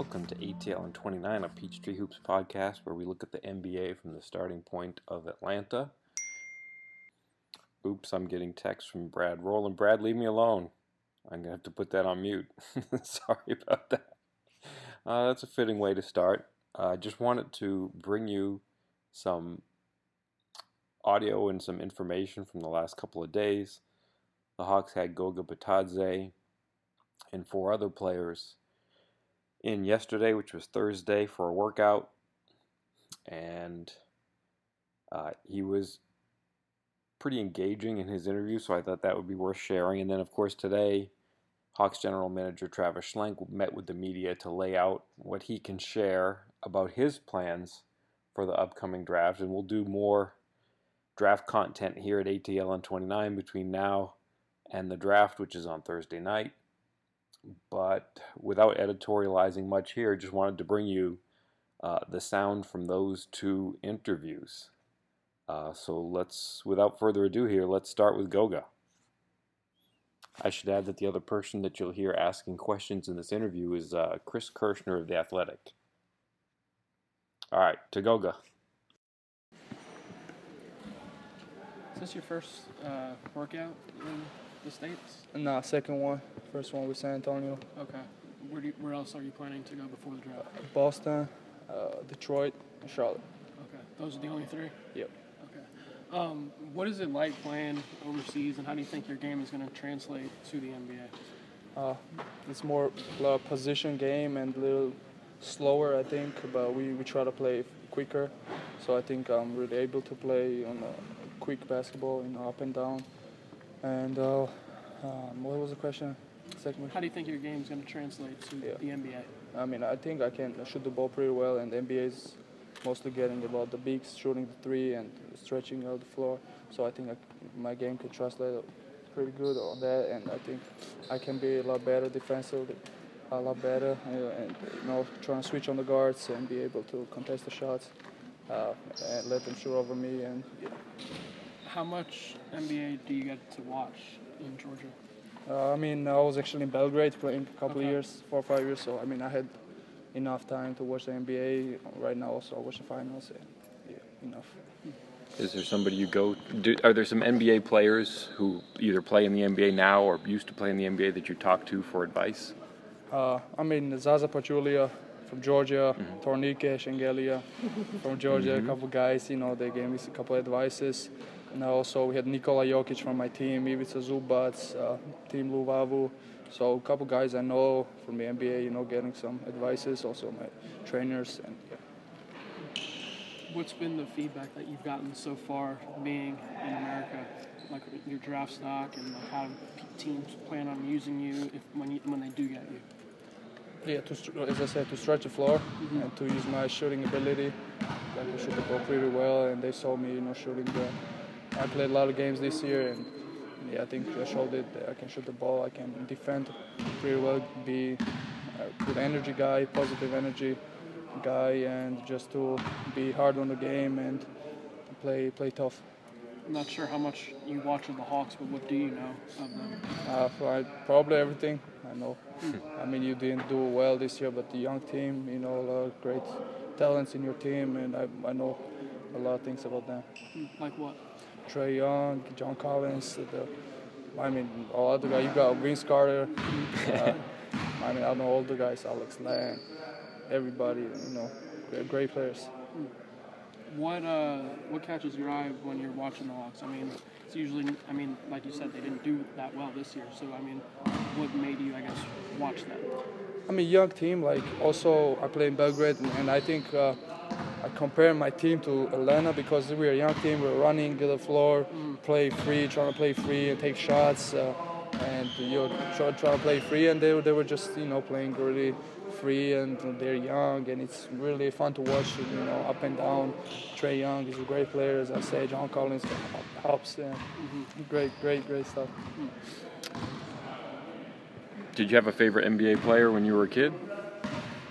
Welcome to ATL and 29, a Peachtree Hoops podcast where we look at the NBA from the starting point of Atlanta. Oops, I'm getting text from Brad Rowland. Brad, leave me alone. I'm going to have to put that on mute. Sorry about that. Uh, that's a fitting way to start. I uh, just wanted to bring you some audio and some information from the last couple of days. The Hawks had Goga Bitadze and four other players in yesterday, which was Thursday, for a workout. And uh, he was pretty engaging in his interview, so I thought that would be worth sharing. And then, of course, today, Hawks general manager Travis Schlenk met with the media to lay out what he can share about his plans for the upcoming draft. And we'll do more draft content here at ATL on 29 between now and the draft, which is on Thursday night but without editorializing much here, just wanted to bring you uh, the sound from those two interviews. Uh, so let's, without further ado here, let's start with Goga. I should add that the other person that you'll hear asking questions in this interview is uh, Chris Kirschner of The Athletic. All right, to Goga. Is this your first uh, workout in the States? Nah, second one. First one with San Antonio. Okay. Where, do you, where else are you planning to go before the draft? Boston, uh, Detroit, and Charlotte. Okay. Those are the only three? Yep. Okay. Um, what is it like playing overseas, and how do you think your game is going to translate to the NBA? Uh, it's more a position game and a little slower, I think, but we, we try to play quicker. So I think I'm really able to play on a quick basketball, you know, up and down. And uh, um, what was the question? Second How do you think your game is going to translate to yeah. the NBA? I mean, I think I can shoot the ball pretty well, and the NBA is mostly getting about the bigs shooting the three and stretching out the floor. So I think I, my game can translate pretty good on that, and I think I can be a lot better defensively, a lot better, and you know, trying to switch on the guards and be able to contest the shots uh, and let them shoot over me. And yeah. How much NBA do you get to watch in Georgia? Uh, I mean, I was actually in Belgrade playing a couple okay. of years, four or five years. So I mean, I had enough time to watch the NBA. Right now, also I watch the finals. And, yeah, enough. Is there somebody you go? Do, are there some NBA players who either play in the NBA now or used to play in the NBA that you talk to for advice? Uh, I mean, Zaza Pachulia from Georgia, mm-hmm. Tornike Shengelia from Georgia, mm-hmm. a couple guys. You know, they gave me a couple advices. And also we had Nikola Jokic from my team, Ivica Zubac, uh, Timothé Luwawu. So a couple guys I know from the NBA, you know, getting some advices, also my trainers. and yeah. What's been the feedback that you've gotten so far being in America? Like your draft stock and like how teams plan on using you if, when, you, when they do get you? Yeah, to, as I said, to stretch the floor mm-hmm. and to use my shooting ability. Like I shoot the ball pretty well, and they saw me, you know, shooting the I played a lot of games this year, and yeah, I think I showed it. I can shoot the ball. I can defend pretty well. Be a good energy guy, positive energy guy, and just to be hard on the game and play play tough. I'm not sure how much you watch of the Hawks, but what do you know of them? Uh, uh probably everything. I know. Hmm. I mean, you didn't do well this year, but the young team, you know, a lot of great talents in your team, and I, I know a lot of things about them. Hmm, like what? Trae Young, John Collins. The, I mean, all the guys. You got Vince Carter. Uh, I mean, I know all the guys. Alex Len, everybody. You know, great, great players. What uh, what catches your eye when you're watching the Hawks? I mean, it's usually. I mean, like you said, they didn't do that well this year. So I mean, what made you, I guess, watch them? I mean, young team. Like also, I play in Belgrade, and, and I think. Uh, I compare my team to Atlanta because we're a young team. We're running to the floor, mm. play free, trying to play free and take shots, uh, and you know, try, try to play free. And they, they were just you know playing really free, and they're young, and it's really fun to watch. You know, up and down. Trae Young is a great player, as I say. John Collins helps. And mm-hmm. Great, great, great stuff. Did you have a favorite NBA player when you were a kid?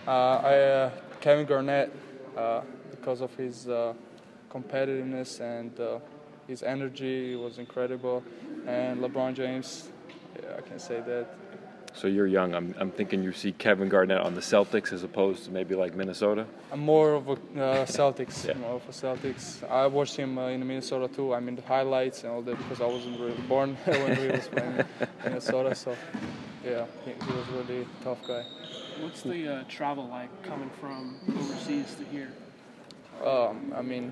Uh, I, uh, Kevin Garnett. Uh, because of his uh, competitiveness and uh, his energy was incredible. And LeBron James, yeah, I can say that. So you're young. I'm, I'm thinking you see Kevin Garnett on the Celtics as opposed to maybe like Minnesota. I'm more of a uh, Celtics, Yeah. more of a Celtics. I watched him uh, in Minnesota too. I mean the highlights and all that because I wasn't really born when he was playing in Minnesota. So yeah, he, he was really tough guy. What's the uh, travel like coming from overseas to here? Um, I mean,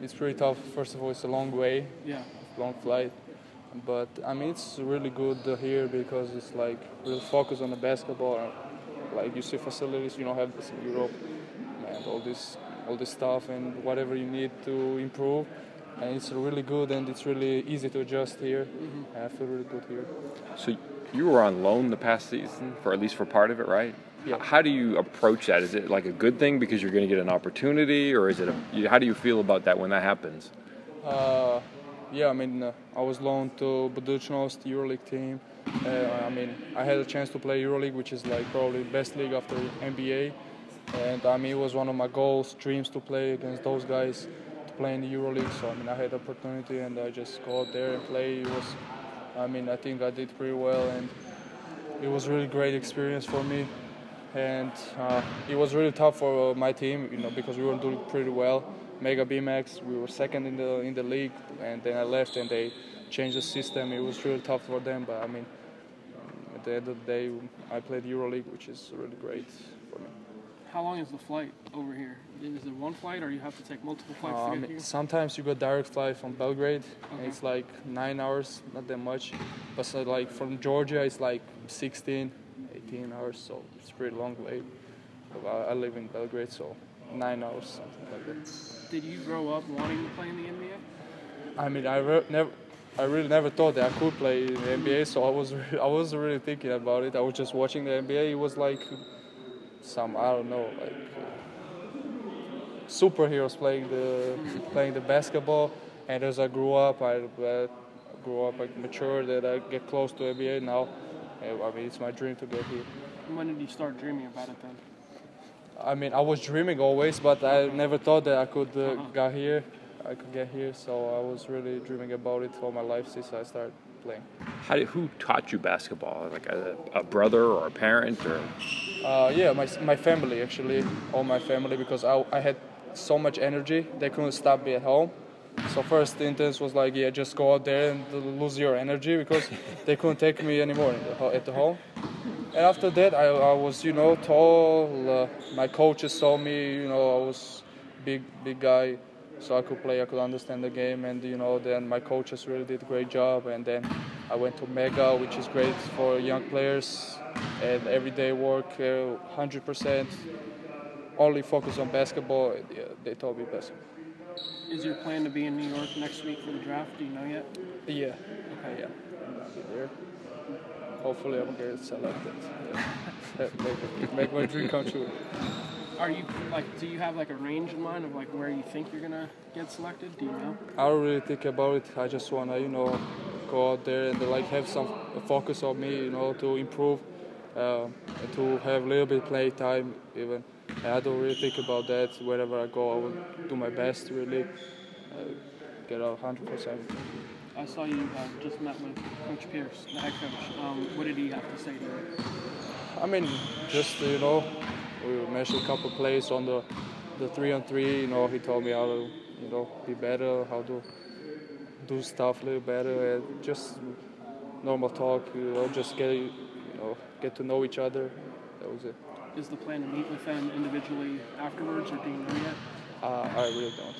it's pretty tough. First of all, it's a long way, Yeah. long flight. But I mean, it's really good here because it's like real focus on the basketball. Like you see facilities you don't have this in Europe, and all this, all this stuff, and whatever you need to improve. And it's really good, and it's really easy to adjust here. And I feel really good here. So you were on loan the past season for at least for part of it, right? Yeah. How do you approach that? Is it like a good thing because you're going to get an opportunity, or is it a? How do you feel about that when that happens? Uh, yeah, I mean, uh, I was loaned to Budućnost EuroLeague team. Uh, I mean, I had a chance to play EuroLeague, which is like probably best league after NBA. And I mean, it was one of my goals, dreams to play against those guys, to play in the EuroLeague. So I mean, I had the opportunity, and I just go out there and play. It was, I mean, I think I did pretty well, and it was really great experience for me. And uh, it was really tough for my team, you know, because we were doing pretty well. Mega Bemax, we were second in the in the league, and then I left, and they changed the system. It was really tough for them, but I mean, at the end of the day, I played EuroLeague, which is really great for me. How long is the flight over here? Is it one flight, or you have to take multiple flights I to get here? sometimes you go direct flight from Belgrade, and Okay. it's like nine hours, not that much. But so like from Georgia, it's like 16, 18 hours, so it's pretty long way. I, live in Belgrade, so nine hours, something like that. Did you grow up wanting to play in the NBA? I mean, I re- never, I really never thought that I could play in the NBA. So I was, re- I wasn't really thinking about it. I was just watching the NBA. It was like some, I don't know, like uh, superheroes playing the, playing the basketball. And as I grew up, I uh, grew up, I matured, that I get close to NBA now. I mean, it's my dream to get here. When did you start dreaming about it then? I mean, I was dreaming always, but I never thought that I could uh, Uh-huh. get here. I could get here, so I was really dreaming about it all my life since I started playing. How did, who taught you basketball? Like a, a brother or a parent or? Uh, yeah, my my family actually, all my family, because I, I had so much energy, they couldn't stop me at home. So first the intense was like, yeah, just go out there and lose your energy because they couldn't take me anymore the, at the home. And after that, I, I was, you know, tall. Uh, my coaches saw me, you know, I was big, big guy, so I could play, I could understand the game, and you know, then my coaches really did a great job. And then I went to Mega, which is great for young players, and everyday work, uh, 100%. Only focus on basketball. Yeah, they told me basketball. Is your plan to be in New York next week for the draft? Do you know yet? Yeah, Okay. yeah, I'll there. Hopefully, I'm gonna get selected. Yeah. make, make my dream come true. Are you like? Do you have like a range in mind of like where you think you're gonna get selected? Do you know? I don't really think about it. I just wanna, you know, go out there and like have some focus on me, you know, to improve, uh, to have a little bit play time even. I don't really think about that. Wherever I go, I will do my best to really uh, get a hundred percent. I saw you uh, just met with Coach Pierce, the head coach. Um, what did he have to say to you? I mean, just you know, we mentioned a couple plays on the the three on three. You know, he told me how to, you know, be better, how to do stuff a little better, and just normal talk. You know, just get you know get to know each other. That was it. Is the plan to meet with them individually afterwards, or do you know yet? Uh, I really don't.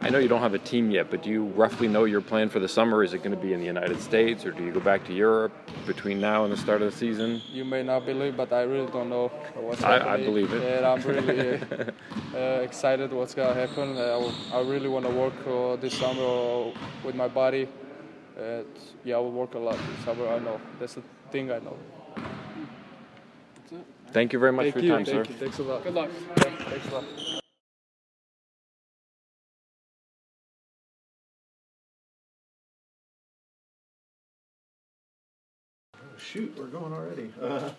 I know you don't have a team yet, but do you roughly know your plan for the summer? Is it going to be in the United States, or do you go back to Europe between now and the start of the season? You may not believe, but I really don't know what's I- I believe it. And I'm really uh, excited what's gonna happen. Uh, I really want to work uh, this summer uh, with my body. And yeah, I will work a lot this summer. I know that's the thing I know. That's it. Thank you very much Thank for you. your time, thank sir. you. Thanks a lot. Good luck. Thanks a lot. Shoot, we're going already.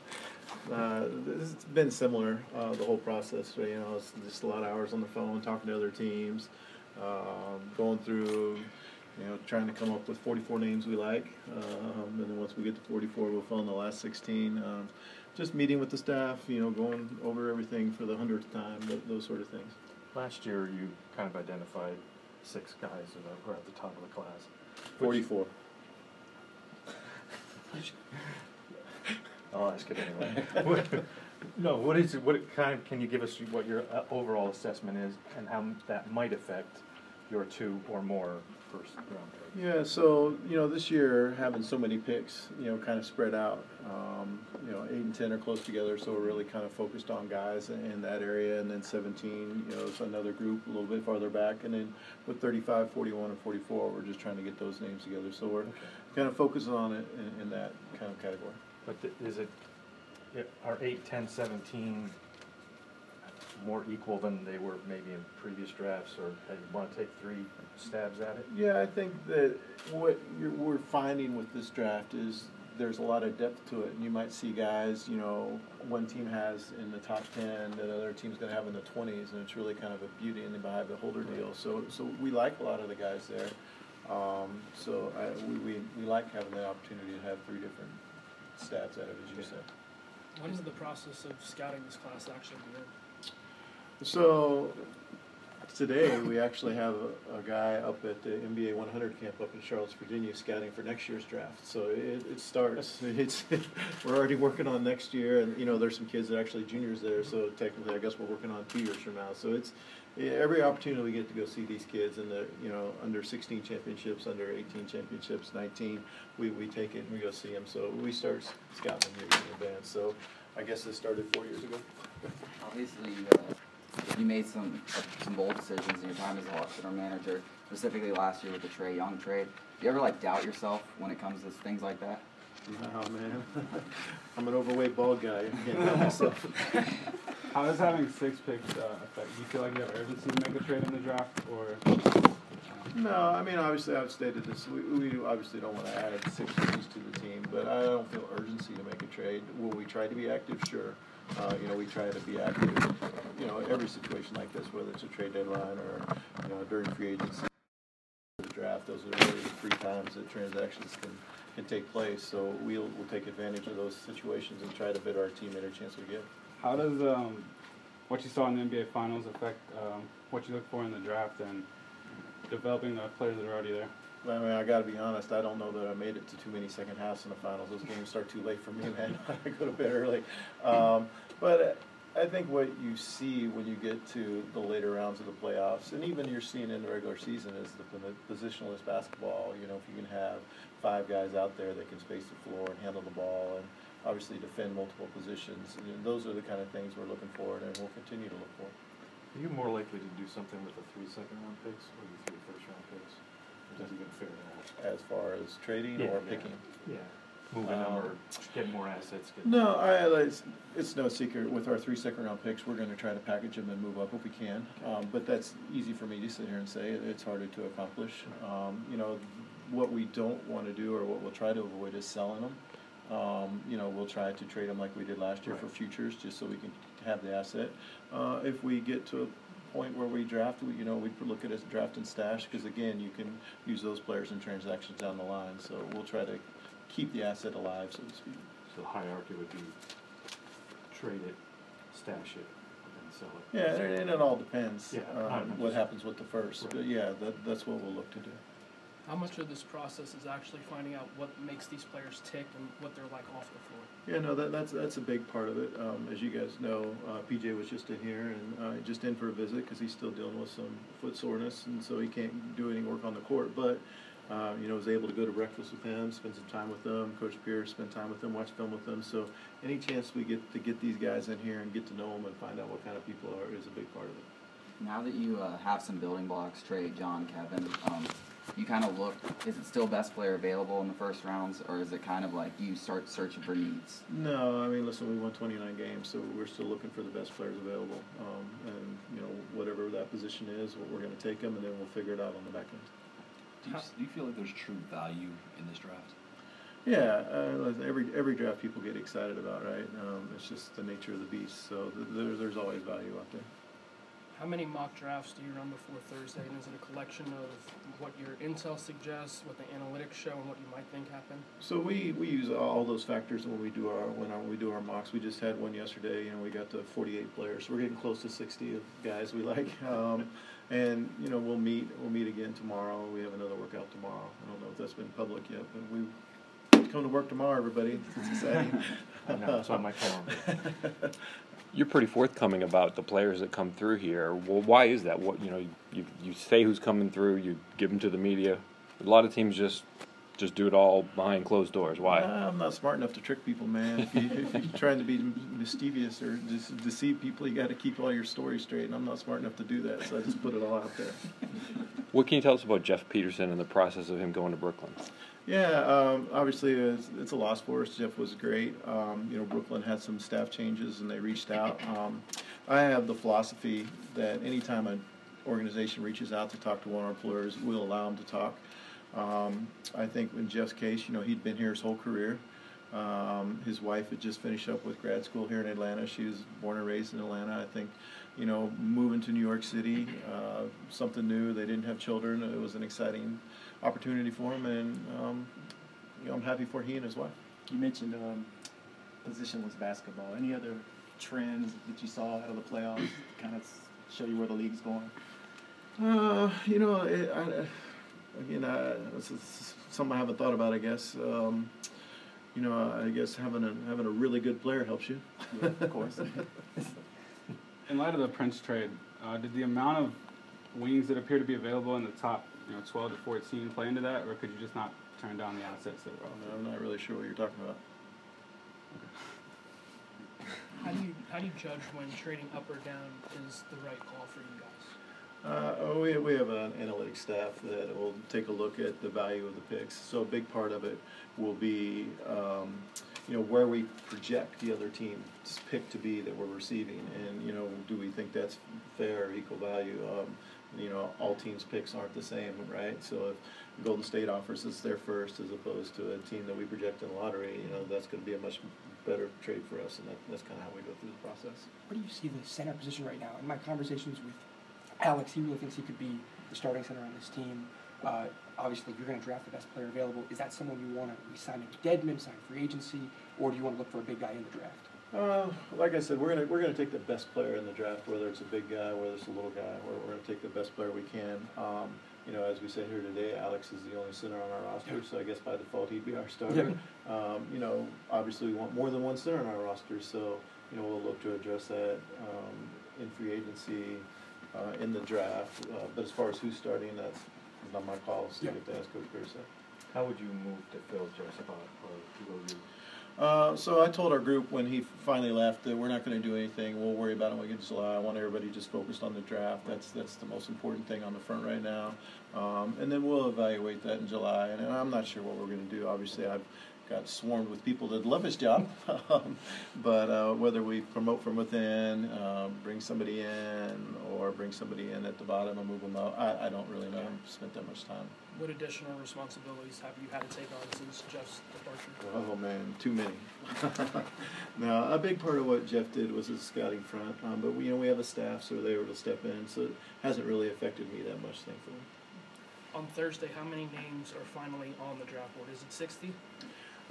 Uh, uh, it's been similar uh, the whole process. You know, it's just a lot of hours on the phone, talking to other teams, um, going through, you know, trying to come up with 44 names we like, um, and then once we get to 44, we'll fill in the last 16. Um, just meeting with the staff, you know, going over everything for the hundredth time, th- those sort of things. Last year, you kind of identified six guys that were at the top of the class. 44. I'll ask it anyway. What- no, what is it? What kind of, can you give us what your uh, overall assessment is, and how that might affect your two or more first round picks? Yeah, so you know, this year having so many picks, you know, kind of spread out. Um, you know, eight and ten are close together, so we're really kind of focused on guys in that area. And then 17, you know, is another group a little bit farther back. And then with 35, 41, and 44, we're just trying to get those names together. So we're kind of focusing on it in, in that kind of category. But th- is it, yeah, are eight, ten, seventeen more equal than they were maybe in previous drafts, or do you want to take three stabs at it? Yeah, I think that what you're, we're finding with this draft is there's a lot of depth to it, and you might see guys, you know, one team has in the top ten, that other team's going to have in the twenties, and it's really kind of a beauty in the behind the holder deal. So, so we like a lot of the guys there. Um, so I, we, we, we like having the opportunity to have three different stats at it, as you said. When does the process of scouting this class actually begin? So today we actually have a, a guy up at the NBA 100 camp up in Charlottesville, Virginia, scouting for next year's draft. So it, it starts. It's we're already working on next year, and you know there's some kids that are actually juniors there. So technically, I guess we're working on two years from now. So it's every opportunity we get to go see these kids in the you know under 16 championships, under 18 championships, 19, we, we take it and we go see them. So we start scouting them in advance. So I guess this started four years ago. Obviously, uh, you made some uh, some bold decisions in your time as a Hawks center manager, specifically last year with the Trae Young trade. Do you ever like doubt yourself when it comes to things like that? Oh man, I'm an overweight bald guy. I can't help myself. How does having six picks uh, affect? Do you feel like you have urgency to make a trade in the draft, or No, I mean obviously I've stated this. We, we obviously don't want to add six pieces to the team, but I don't feel urgency to make a trade. Will we try to be active? Sure. Uh, you know, we try to be active. You know, every situation like this, whether it's a trade deadline or you know during free agency, the draft. Those are really the three times that transactions can can take place. So we'll we'll take advantage of those situations and try to bid our team every chance we get. how does um, what you saw in the NBA Finals affect um, what you look for in the draft and developing the players that are already there? I mean, I got to be honest. I don't know that I made it to too many second halves in the finals. Those games start too late for me, man. I go to bed early. Um, but I think what you see when you get to the later rounds of the playoffs, and even you're seeing in the regular season, is the positionless basketball. You know, if you can have five guys out there that can space the floor and handle the ball, and obviously defend multiple positions. Those are the kind of things we're looking for, and we'll continue to look for. Are you more likely to do something with the three second round picks or the three first round picks? Or does it even figure it out? As far as trading Yeah, or yeah. picking. Yeah. Moving them or Um, getting more assets. Get No, I, it's, it's no secret. With our three second round picks, we're going to try to package them and move up if we can. Um, but that's easy for me to sit here and say. It's harder to accomplish. Um, you know, what we don't want to do or what we'll try to avoid is selling them. Um, you know, we'll try to trade them like we did last year for Right. futures, just so we can have the asset. Uh, if we get to a point where we draft, we, you know, we'd look at it as draft and stash because again, you can use those players in transactions down the line. So we'll try to keep the asset alive, so to speak. So the hierarchy would be trade it, stash it, and sell it. Yeah, and, it all depends Yeah, um, on I'm what happens with the first. Right. But yeah, that, that's what we'll look to do. How much of this process is actually finding out what makes these players tick and what they're like off the floor? Yeah, no, that, that's that's a big part of it. Um, as you guys know, uh, PJ was just in here and uh, just in for a visit because he's still dealing with some foot soreness, and so he can't do any work on the court. But uh, you know, was able to go to breakfast with him, spend some time with them. Coach Pierce spend time with them, watch film with them. So any chance we get to get these guys in here and get to know them and find out what kind of people are is a big part of it. Now that you uh, have some building blocks, Trae, John, Kevin, um, you kind of look. Is it still best player available in the first rounds, or is it kind of like you start searching for needs? No, I mean, listen, we won 29 games, so we're still looking for the best players available. Um, and, you know, whatever that position is, we're going to take them, and then we'll figure it out on the back end. Do you, do you feel like there's true value in this draft? Yeah, uh, every every draft people get excited about, right? Um, it's just the nature of the beast. So th- there, there's always value out there. How many mock drafts do you run before Thursday? And is it a collection of what your intel suggests, what the analytics show, and what you might think happened? So we, we use all those factors when we do our when our, we do our mocks. We just had one yesterday. You know, we got to 48 players. So we're getting close to 60 of guys we like. Um, and you know, we'll meet we'll meet again tomorrow. We have another workout tomorrow. I don't know if that's been public yet, but we come to work tomorrow, everybody. It's exciting. I know, that's on my phone. You're pretty forthcoming about the players that come through here. Well, why is that? What you know, you you say who's coming through, you give them to the media. A lot of teams just just do it all behind closed doors. Why? I'm not smart enough to trick people, man. If, you, if you're trying to be mischievous or just deceive people, you got to keep all your stories straight, and I'm not smart enough to do that, so I just put it all out there. What can you tell us about Jeff Peterson and the process of him going to Brooklyn? Yeah, um, obviously it's, it's, a loss for us. Jeff was great. Um, you know, Brooklyn had some staff changes and they reached out. Um, I have the philosophy that anytime an organization reaches out to talk to one of our players, we'll allow them to talk. Um, I think in Jeff's case, you know, he'd been here his whole career. Um, his wife had just finished up with grad school here in Atlanta. She was born and raised in Atlanta. I think, you know, moving to New York City, uh, something new. They didn't have children. It was an exciting opportunity for him, and um, you know, I'm happy for he and his wife. You mentioned um, positionless basketball. Any other trends that you saw out of the playoffs kind of show you where the league's going? Uh, you know, it, I, again, I, this is something I haven't thought about. I guess. Um, you know, I guess having a having a really good player helps you. Yeah, of course. In light of the Prince trade, uh, did the amount of wings that appear to be available in the top you know, 12 to 14 play into that, or could you just not turn down the assets that were offered? I'm not really sure what you're talking about. How do you how do you judge when trading up or down is the right call for you guys? Uh, oh, we, we have an analytics staff that will take a look at the value of the picks. So a big part of it will be, um, you know, where we project the other team's pick to be that we're receiving, and you know, do we think that's fair equal value? Um, you know, all teams' picks aren't the same, right? So if Golden State offers us their first as opposed to a team that we project in the lottery, you know, that's going to be a much better trade for us, and that, that's kind of how we go through the process. Where do you see the center position right now? In my conversations with Alex, he really thinks he could be the starting center on this team. Uh, obviously, you're going to draft the best player available. Is that someone you want to sign a Dedmon, sign free agency, or do you want to look for a big guy in the draft? Uh, like I said, we're gonna we're gonna take the best player in the draft, whether it's a big guy, whether it's a little guy. We're, we're gonna take the best player we can. Um, you know, as we said here today, Alex is the only center on our roster, so I guess by default he'd be our starter. Um, you know, obviously we want more than one center on our roster, so you know we'll look to address that um, in free agency, uh, in the draft. Uh, but as far as who's starting, that's not my call. So you have to ask Coach Pierce. How would you move to fill Jeff's spot, or who will you? Uh, so I told our group when he finally left that we're not going to do anything. We'll worry about it when we get to July. I want everybody just focused on the draft. That's that's the most important thing on the front right now. Um, and then we'll evaluate that in July. And, and I'm not sure what we're going to do. Obviously, I've got swarmed with people that love his job. um, but uh, whether we promote from within, uh, bring somebody in, or bring somebody in at the bottom and move them up, I, I don't really know. I haven't spent that much time what additional responsibilities have you had to take on since Jeff's departure? Oh man, too many. now, a big part of what Jeff did was his scouting front, um, but we, you know we have a staff, so they were able to step in, so it hasn't really affected me that much, thankfully. On Thursday, how many names are finally on the draft board? Is it sixty?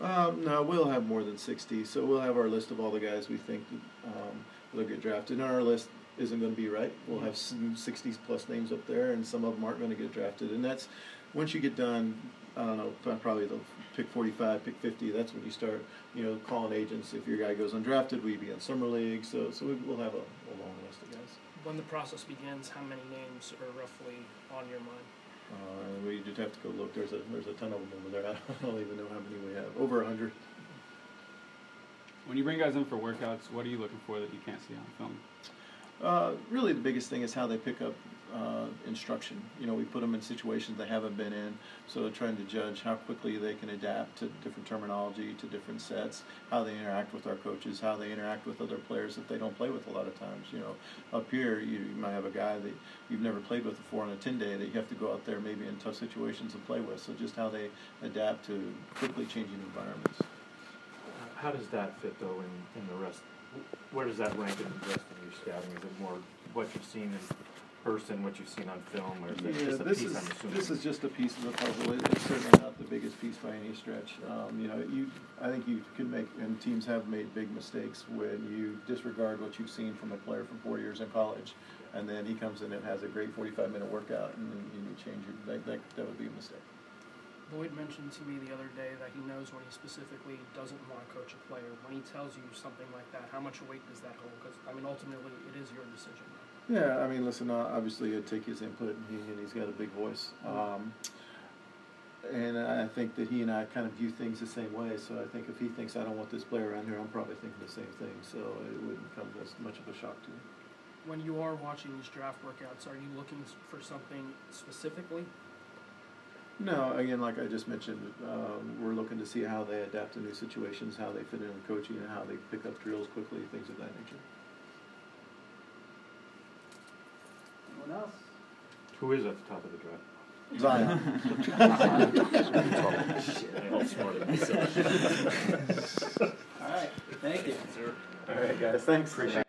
Um, no, we'll have more than sixty. So we'll have our list of all the guys we think um, will get drafted. And our list isn't going to be right. We'll have sixty plus names up there, and some of them aren't going to get drafted. And that's once you get done, I don't know, probably the pick 45, pick 50, that's when you start, you know, calling agents. If your guy goes undrafted, we'd be in summer league. So, so we'll have a, a long list of guys. When the process begins, how many names are roughly on your mind? Uh, we just have to go look. There's a there's a ton of them over there. I don't even know how many we have. Over a hundred. When you bring guys in for workouts, what are you looking for that you can't see on film? Uh, really, the biggest thing is how they pick up uh, instruction. You know, we put them in situations they haven't been in, so they're trying to judge how quickly they can adapt to different terminology, to different sets, how they interact with our coaches, how they interact with other players that they don't play with a lot of times. You know, up here you, you might have a guy that you've never played with before on a 10 day that you have to go out there maybe in tough situations and play with. So just how they adapt to quickly changing environments. How does that fit though in, in the rest? Where does that rank in the rest of your scouting? Is it more what you've seen in person, what you've seen on film, or is it Yeah, just a this piece, is, I'm assuming? this is just a piece of the puzzle. It- It's certainly not the biggest piece by any stretch. Um, you know, you, I think you can make, and teams have made big mistakes when you disregard what you've seen from a player for four years in college, and then he comes in and has a great forty-five minute workout, and then you change your, that, that, that would be a mistake. Lloyd mentioned to me the other day that he knows when he specifically doesn't want to coach a player. When he tells you something like that, how much weight does that hold? Because I mean, ultimately, it is your decision. Yeah, I mean, listen, uh, obviously I'd take his input, and, he, and he's got a big voice. Um, and I think that he and I kind of view things the same way. So I think if he thinks I don't want this player around here, I'm probably thinking the same thing. So it wouldn't come as much of a shock to me. When you are watching these draft workouts, are you looking for something specifically? No, again, like I just mentioned, um, we're looking to see how they adapt to new situations, how they fit in with coaching, and how they pick up drills quickly, things of that nature. Anyone else? Who is at the top of the draft? Zion. I. All right, thank you. All right, guys, thanks. Appreciate